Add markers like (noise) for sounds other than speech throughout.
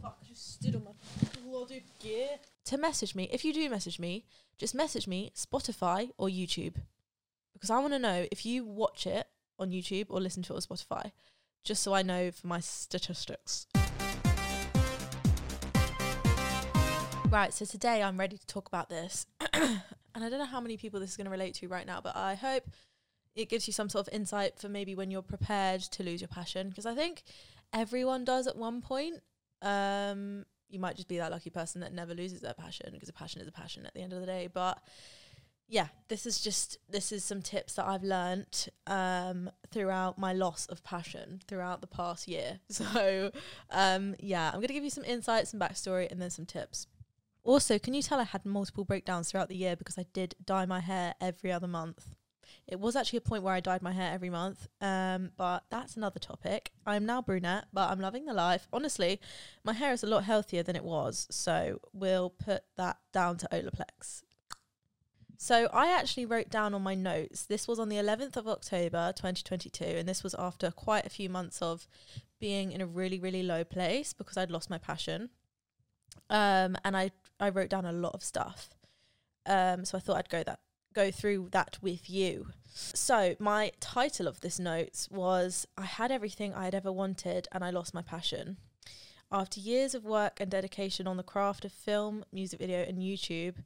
fuck, I just stood on my bloody gear. To message me, if you do message me, just message me Spotify or YouTube. Because I want to know if you watch it on YouTube or listen to it on Spotify, just so I know for my statistics. Right, so today I'm ready to talk about this. (clears throat) and I don't know how many people this is going to relate to right now, but I hope it gives you some sort of insight for maybe when you're prepared to lose your passion. Because I think everyone does at one point. Um, you might just be that lucky person that never loses their passion because a passion is a passion at the end of the day. But yeah, this is just this is some tips that I've learnt um, throughout my loss of passion throughout the past year. (laughs) So um, yeah, I'm gonna give you some insights and backstory and then some tips. Also, can you tell I had multiple breakdowns throughout the year because I did dye my hair every other month? It was actually a point where I dyed my hair every month, um, but that's another topic. I'm now brunette, but I'm loving the life. Honestly, my hair is a lot healthier than it was, so we'll put that down to Olaplex. So I actually wrote down on my notes. This was on the 11th of October 2022, and this was after quite a few months of being in a really, really low place because I'd lost my passion. Um, and I I wrote down a lot of stuff. Um, so I thought I'd go that go through that with you. So my title of this notes was I had everything I had ever wanted and I lost my passion. After years of work and dedication on the craft of film, music video and YouTube,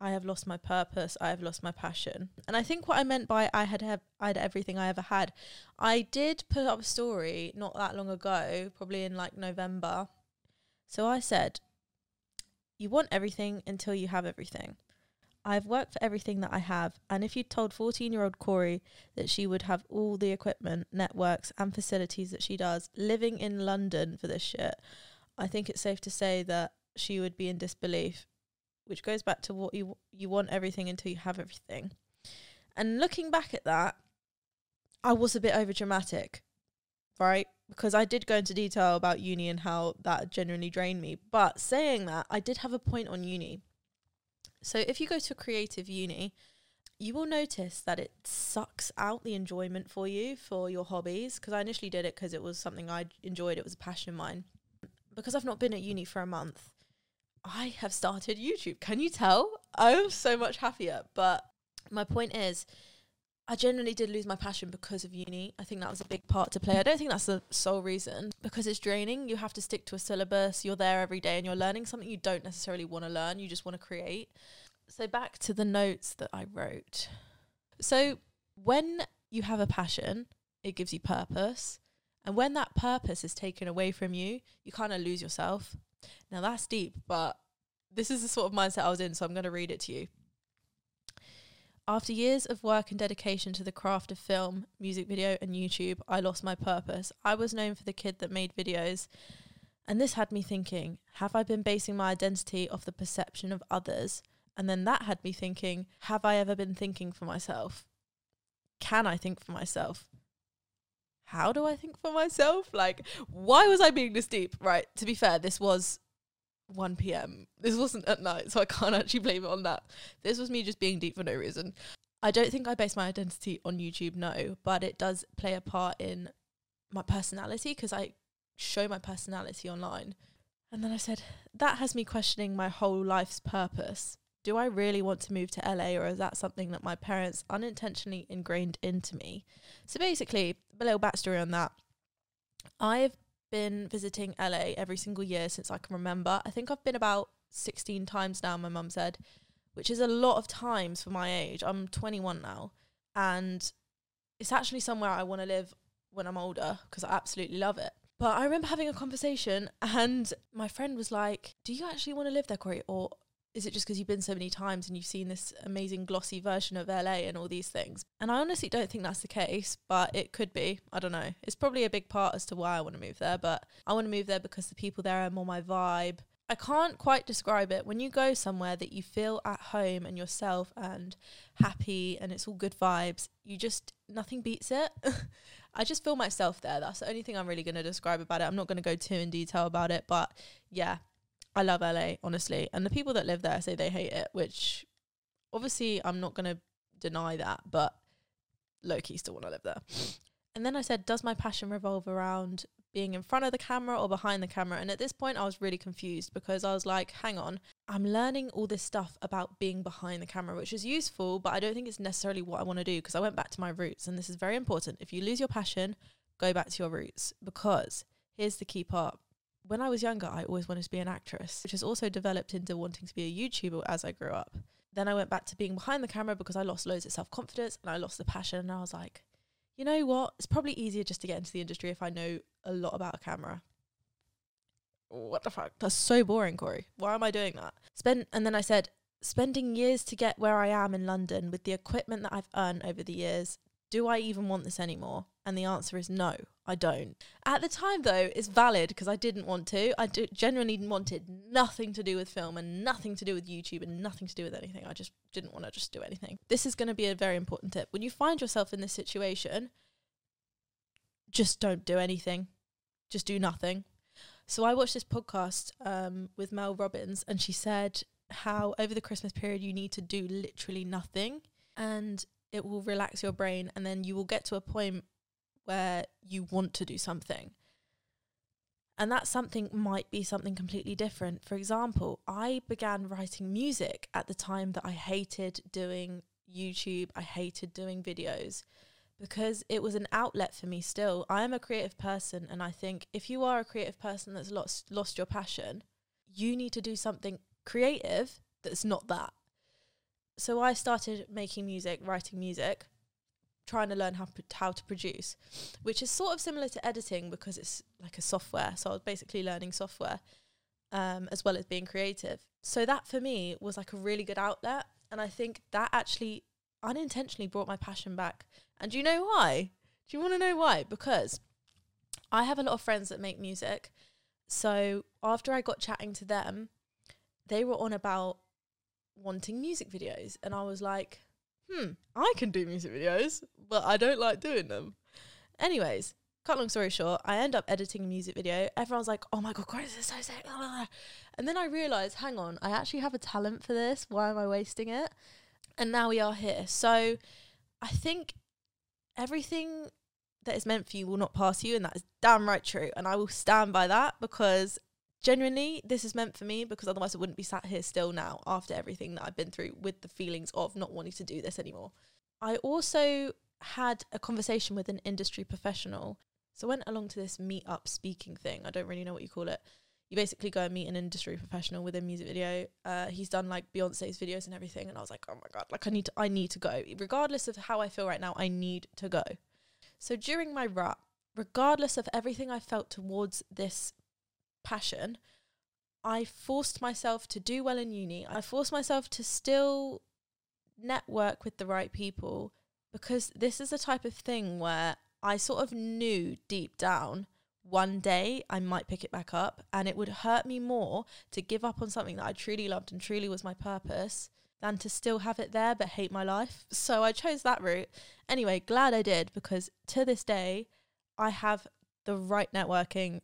I have lost my purpose, I have lost my passion. And I think what I meant by I had have I had everything I ever had. I did put up a story not that long ago, probably in like November. So I said you want everything until you have everything. I've worked for everything that I have, and if you'd told 14 year old Corey that she would have all the equipment, networks, and facilities that she does living in London for this shit, I think it's safe to say that she would be in disbelief, which goes back to what you you want everything until you have everything. And looking back at that, I was a bit over dramatic, right? because I did go into detail about uni and how that genuinely drained me. But saying that, I did have a point on uni. So if you go to a creative uni, you will notice that it sucks out the enjoyment for you for your hobbies. Because I initially did it because it was something I enjoyed, it was a passion of mine. Because I've not been at uni for a month, I have started YouTube. Can you tell? I'm so much happier. But my point is, I genuinely did lose my passion because of uni. I think that was a big part to play. I don't think that's the sole reason because it's draining. You have to stick to a syllabus. You're there every day and you're learning something you don't necessarily want to learn. You just want to create. So back to the notes that I wrote. So when you have a passion, it gives you purpose. And when that purpose is taken away from you, you kind of lose yourself. Now that's deep, but this is the sort of mindset I was in, so I'm going to read it to you. After years of work and dedication to the craft of film, music video, and YouTube, I lost my purpose. I was known for the kid that made videos. And this had me thinking have I been basing my identity off the perception of others? And then that had me thinking have I ever been thinking for myself? Can I think for myself? How do I think for myself? Like, why was I being this deep? Right, to be fair, this was 1 p.m. This wasn't at night, so I can't actually blame it on that. This was me just being deep for no reason. I don't think I base my identity on YouTube, no, but it does play a part in my personality because I show my personality online. And then I said, that has me questioning my whole life's purpose. Do I really want to move to LA or is that something that my parents unintentionally ingrained into me? So basically, a little backstory on that. I've been visiting LA every single year since I can remember. I think I've been about 16 times now, my mum said, which is a lot of times for my age. I'm 21 now. And it's actually somewhere I want to live when I'm older because I absolutely love it. But I remember having a conversation and my friend was like, Do you actually want to live there, Corey? Or is it just because you've been so many times and you've seen this amazing glossy version of LA and all these things? And I honestly don't think that's the case, but it could be. I don't know. It's probably a big part as to why I want to move there, but I want to move there because the people there are more my vibe. I can't quite describe it. When you go somewhere that you feel at home and yourself and happy and it's all good vibes, you just, nothing beats it. (laughs) I just feel myself there. That's the only thing I'm really going to describe about it. I'm not going to go too in detail about it, but yeah, I love LA, honestly. And the people that live there say they hate it, which obviously I'm not going to deny that, but low key still want to live there. And then I said, Does my passion revolve around being in front of the camera or behind the camera. And at this point, I was really confused because I was like, hang on, I'm learning all this stuff about being behind the camera, which is useful, but I don't think it's necessarily what I want to do because I went back to my roots. And this is very important. If you lose your passion, go back to your roots because here's the key part. When I was younger, I always wanted to be an actress, which has also developed into wanting to be a YouTuber as I grew up. Then I went back to being behind the camera because I lost loads of self confidence and I lost the passion. And I was like, you know what? It's probably easier just to get into the industry if I know a lot about a camera. What the fuck? That's so boring, Corey. Why am I doing that? Spend and then I said, spending years to get where I am in London with the equipment that I've earned over the years, do I even want this anymore? And the answer is no, I don't. At the time, though, it's valid because I didn't want to. I genuinely wanted nothing to do with film and nothing to do with YouTube and nothing to do with anything. I just didn't want to just do anything. This is going to be a very important tip. When you find yourself in this situation, just don't do anything. Just do nothing. So I watched this podcast um, with Mel Robbins, and she said how over the Christmas period you need to do literally nothing, and it will relax your brain and then you will get to a point where you want to do something. And that something might be something completely different. For example, I began writing music at the time that I hated doing YouTube, I hated doing videos because it was an outlet for me still. I am a creative person and I think if you are a creative person that's lost lost your passion, you need to do something creative that's not that so I started making music, writing music, trying to learn how how to produce, which is sort of similar to editing because it's like a software. So I was basically learning software um, as well as being creative. So that for me was like a really good outlet, and I think that actually unintentionally brought my passion back. And do you know why? Do you want to know why? Because I have a lot of friends that make music. So after I got chatting to them, they were on about wanting music videos. And I was like, hmm, I can do music videos, but I don't like doing them. Anyways, cut long story short, I end up editing a music video. Everyone's like, oh my God, Grace is so sick. And then I realized, hang on, I actually have a talent for this. Why am I wasting it? And now we are here. So I think everything that is meant for you will not pass you. And that is damn right true. And I will stand by that because genuinely this is meant for me because otherwise I wouldn't be sat here still now after everything that I've been through with the feelings of not wanting to do this anymore. I also had a conversation with an industry professional. So I went along to this meet up speaking thing. I don't really know what you call it. You basically go and meet an industry professional with a music video. Uh, he's done like Beyonce's videos and everything, and I was like, oh my god, like I need to, I need to go. Regardless of how I feel right now, I need to go. So during my rap, regardless of everything I felt towards this passion, I forced myself to do well in uni. I forced myself to still network with the right people because this is the type of thing where I sort of knew deep down one day I might pick it back up and it would hurt me more to give up on something that I truly loved and truly was my purpose than to still have it there but hate my life. So I chose that route. Anyway, glad I did because to this day I have the right networking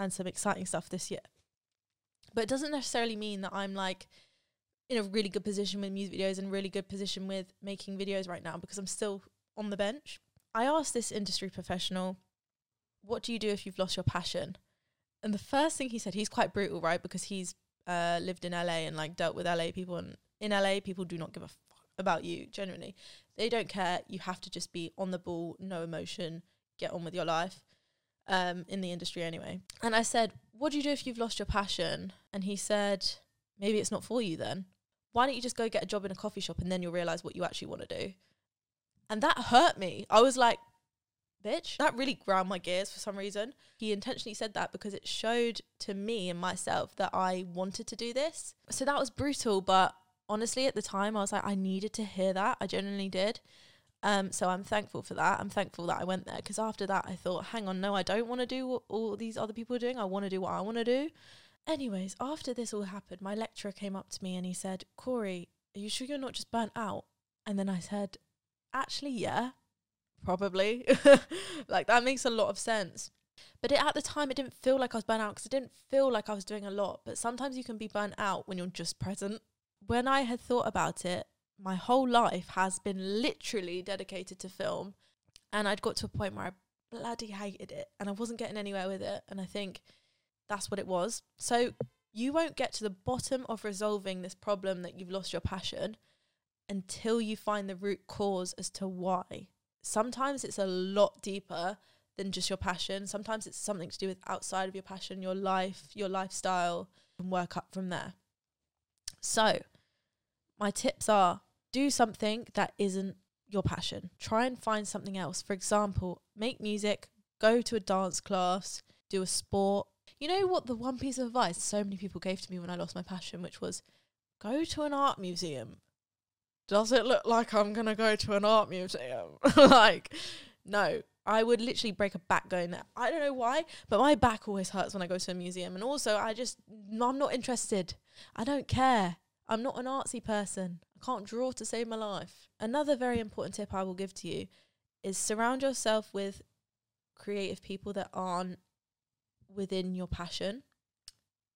and some exciting stuff this year. But it doesn't necessarily mean that I'm like in a really good position with music videos and really good position with making videos right now because I'm still on the bench. I asked this industry professional, what do you do if you've lost your passion? And the first thing he said, he's quite brutal, right? Because he's uh, lived in LA and like dealt with LA people. And in LA, people do not give a fuck about you, genuinely. They don't care. You have to just be on the ball, no emotion, get on with your life um, in the industry anyway. And I said, What do you do if you've lost your passion? And he said, Maybe it's not for you then. Why don't you just go get a job in a coffee shop and then you'll realize what you actually want to do? And that hurt me. I was like, bitch. That really ground my gears for some reason. He intentionally said that because it showed to me and myself that I wanted to do this. So that was brutal, but honestly, at the time, I was like, I needed to hear that. I genuinely did. Um, so I'm thankful for that. I'm thankful that I went there because after that I thought, hang on, no, I don't want to do what all these other people are doing. I want to do what I want to do. Anyways, after this all happened, my lecturer came up to me and he said, Corey, are you sure you're not just burnt out? And then I said, actually, yeah, probably. (laughs) like that makes a lot of sense. But it, at the time, it didn't feel like I was burnt out because it didn't feel like I was doing a lot. But sometimes you can be burnt out when you're just present. When I had thought about it, my whole life has been literally dedicated to film. And I'd got to a point where I bloody hated it and I wasn't getting anywhere with it. And I think that's what it was. So you won't get to the bottom of resolving this problem that you've lost your passion until you find the root cause as to why. Sometimes it's a lot deeper than just your passion. Sometimes it's something to do with outside of your passion, your life, your lifestyle, and work up from there. So, my tips are do something that isn't your passion. Try and find something else. For example, make music, go to a dance class, do a sport. You know what? The one piece of advice so many people gave to me when I lost my passion, which was go to an art museum. Does it look like I'm going to go to an art museum? (laughs) like, no. I would literally break a back going there. I don't know why, but my back always hurts when I go to a museum. And also, I just, I'm not interested. I don't care. I'm not an artsy person. I can't draw to save my life. Another very important tip I will give to you is surround yourself with creative people that aren't within your passion.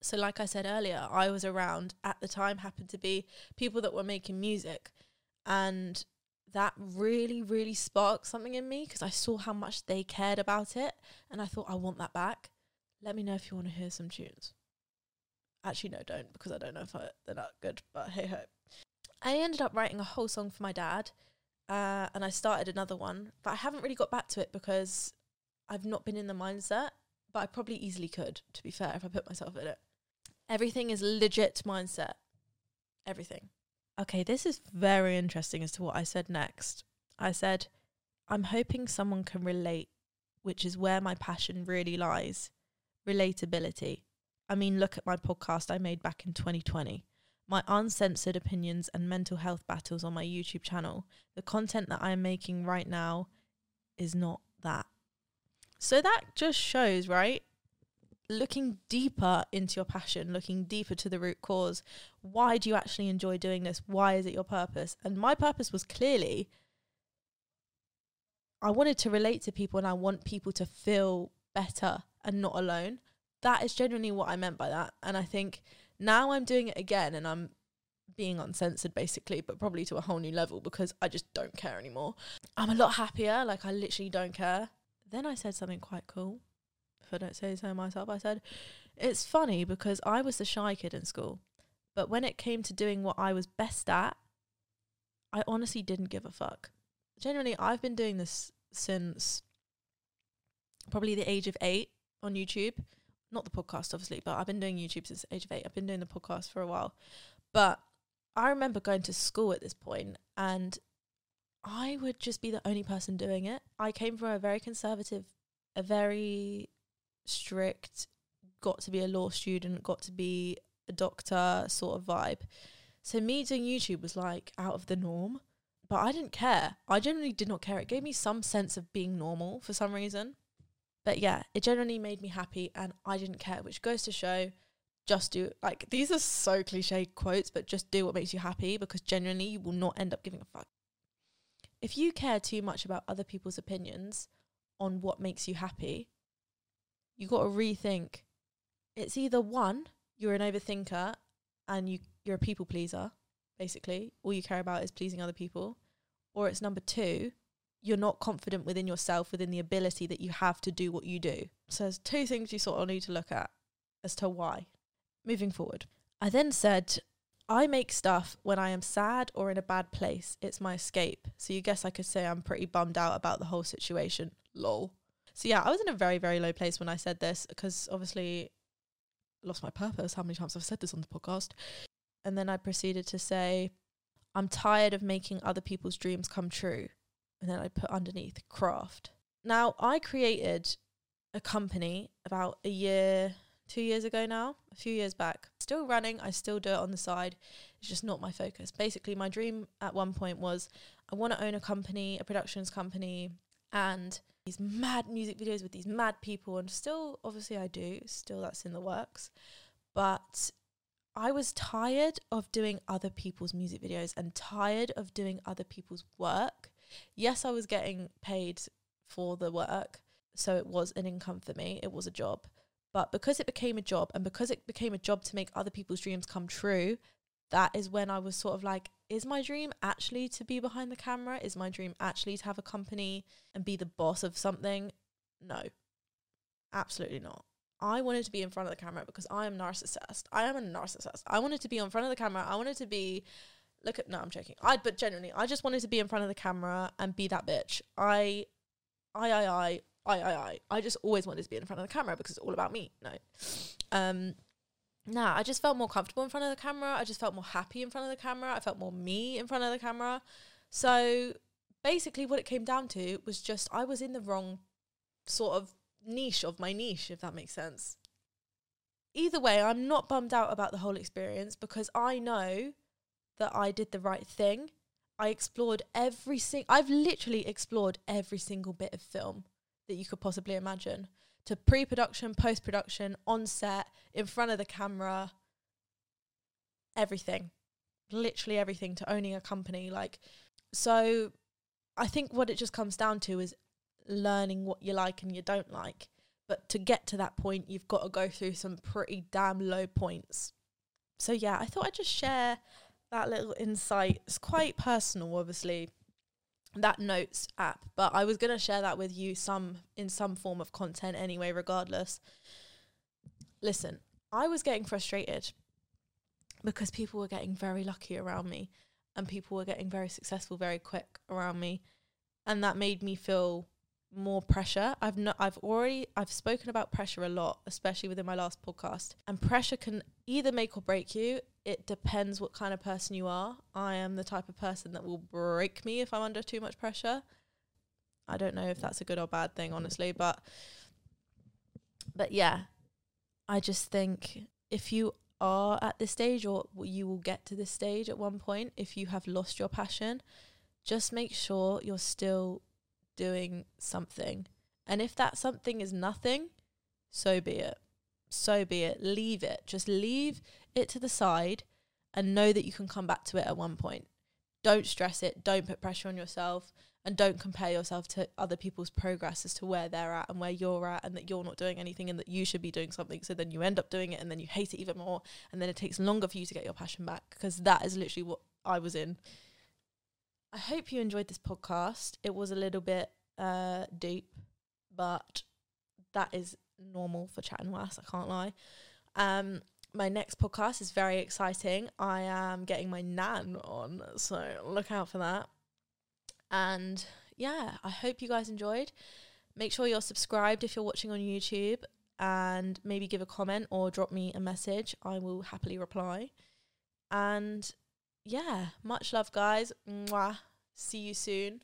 So, like I said earlier, I was around at the time, happened to be people that were making music. And that really, really sparked something in me because I saw how much they cared about it. And I thought, I want that back. Let me know if you want to hear some tunes. Actually, no, don't because I don't know if I, they're not good, but hey ho. I ended up writing a whole song for my dad, uh, and I started another one, but I haven't really got back to it because I've not been in the mindset. But I probably easily could, to be fair, if I put myself in it. Everything is legit mindset. Everything. Okay, this is very interesting as to what I said next. I said, I'm hoping someone can relate, which is where my passion really lies relatability. I mean, look at my podcast I made back in 2020 my uncensored opinions and mental health battles on my YouTube channel. The content that I'm making right now is not that. So that just shows, right? Looking deeper into your passion, looking deeper to the root cause. Why do you actually enjoy doing this? Why is it your purpose? And my purpose was clearly I wanted to relate to people and I want people to feel better and not alone. That is genuinely what I meant by that. And I think now I'm doing it again and I'm being uncensored basically, but probably to a whole new level because I just don't care anymore. I'm a lot happier, like I literally don't care. Then I said something quite cool. If I don't say so myself, I said, It's funny because I was the shy kid in school, but when it came to doing what I was best at, I honestly didn't give a fuck. Generally, I've been doing this since probably the age of eight on YouTube not the podcast obviously, but I've been doing YouTube since age of eight. I've been doing the podcast for a while. But I remember going to school at this point and I would just be the only person doing it. I came from a very conservative, a very strict, got to be a law student, got to be a doctor sort of vibe. So me doing YouTube was like out of the norm, but I didn't care. I generally did not care. It gave me some sense of being normal for some reason. But yeah, it generally made me happy and I didn't care, which goes to show just do like these are so cliche quotes, but just do what makes you happy because genuinely you will not end up giving a fuck. If you care too much about other people's opinions on what makes you happy, you got to rethink. It's either one, you're an overthinker and you you're a people pleaser, basically. All you care about is pleasing other people, or it's number 2, you're not confident within yourself, within the ability that you have to do what you do. So there's two things you sort of need to look at as to why. Moving forward. I then said, I make stuff when I am sad or in a bad place. It's my escape. So you guess I could say I'm pretty bummed out about the whole situation. Lol. So yeah, I was in a very, very low place when I said this because obviously lost my purpose. How many times I've said this on the podcast? And then I proceeded to say, I'm tired of making other people's dreams come true and then I put underneath craft. Now, I created a company about a year, two years ago now, a few years back. Still running, I still do it on the side. It's just not my focus. Basically, my dream at one point was I want to own a company, a productions company, and these mad music videos with these mad people. And still, obviously, I do. Still, that's in the works. But I was tired of doing other people's music videos and tired of doing other people's work yes, I was getting paid for the work, so it was an income for me, it was a job. But because it became a job and because it became a job to make other people's dreams come true, that is when I was sort of like, is my dream actually to be behind the camera? Is my dream actually to have a company and be the boss of something? No, absolutely not. I wanted to be in front of the camera because I am narcissist. I am a narcissist. I wanted to be in front of the camera. I wanted to be look at no i'm joking. I but generally i just wanted to be in front of the camera and be that bitch. I i i i i i i, I just always wanted to be in front of the camera because it's all about me no. Um nah i just felt more comfortable in front of the camera. I just felt more happy in front of the camera. I felt more me in front of the camera. So basically what it came down to was just i was in the wrong sort of niche of my niche if that makes sense. Either way i'm not bummed out about the whole experience because i know that I did the right thing. I explored every single, I've literally explored every single bit of film that you could possibly imagine to pre production, post production, on set, in front of the camera, everything. Literally everything to owning a company. Like, so I think what it just comes down to is learning what you like and you don't like. But to get to that point, you've got to go through some pretty damn low points. So, yeah, I thought I'd just share that little insight. It's quite personal, obviously, that notes app, but I was to share that with you some in some form of content anyway, regardless. Listen, I was getting frustrated because people were getting very lucky around me and people were getting very successful very quick around me. And that made me feel more pressure. I've not I've already I've spoken about pressure a lot, especially within my last podcast. And pressure can either make or break you. It depends what kind of person you are. I am the type of person that will break me if I'm under too much pressure. I don't know if that's a good or bad thing honestly, but but yeah. I just think if you are at this stage or you will get to this stage at one point if you have lost your passion, just make sure you're still doing something. And if that something is nothing, so be it. So be it. Leave it. Just leave it to the side and know that you can come back to it at one point. Don't stress it. Don't put pressure on yourself. And don't compare yourself to other people's progress as to where they're at and where you're at, and that you're not doing anything and that you should be doing something. So then you end up doing it and then you hate it even more. And then it takes longer for you to get your passion back because that is literally what I was in. I hope you enjoyed this podcast. It was a little bit uh, deep, but that is normal for Chat and. I can't lie. Um, my next podcast is very exciting. I am getting my nan on, so look out for that. And yeah, I hope you guys enjoyed. Make sure you're subscribed if you're watching on YouTube and maybe give a comment or drop me a message. I will happily reply. And yeah, much love, guys. Mwah. See you soon.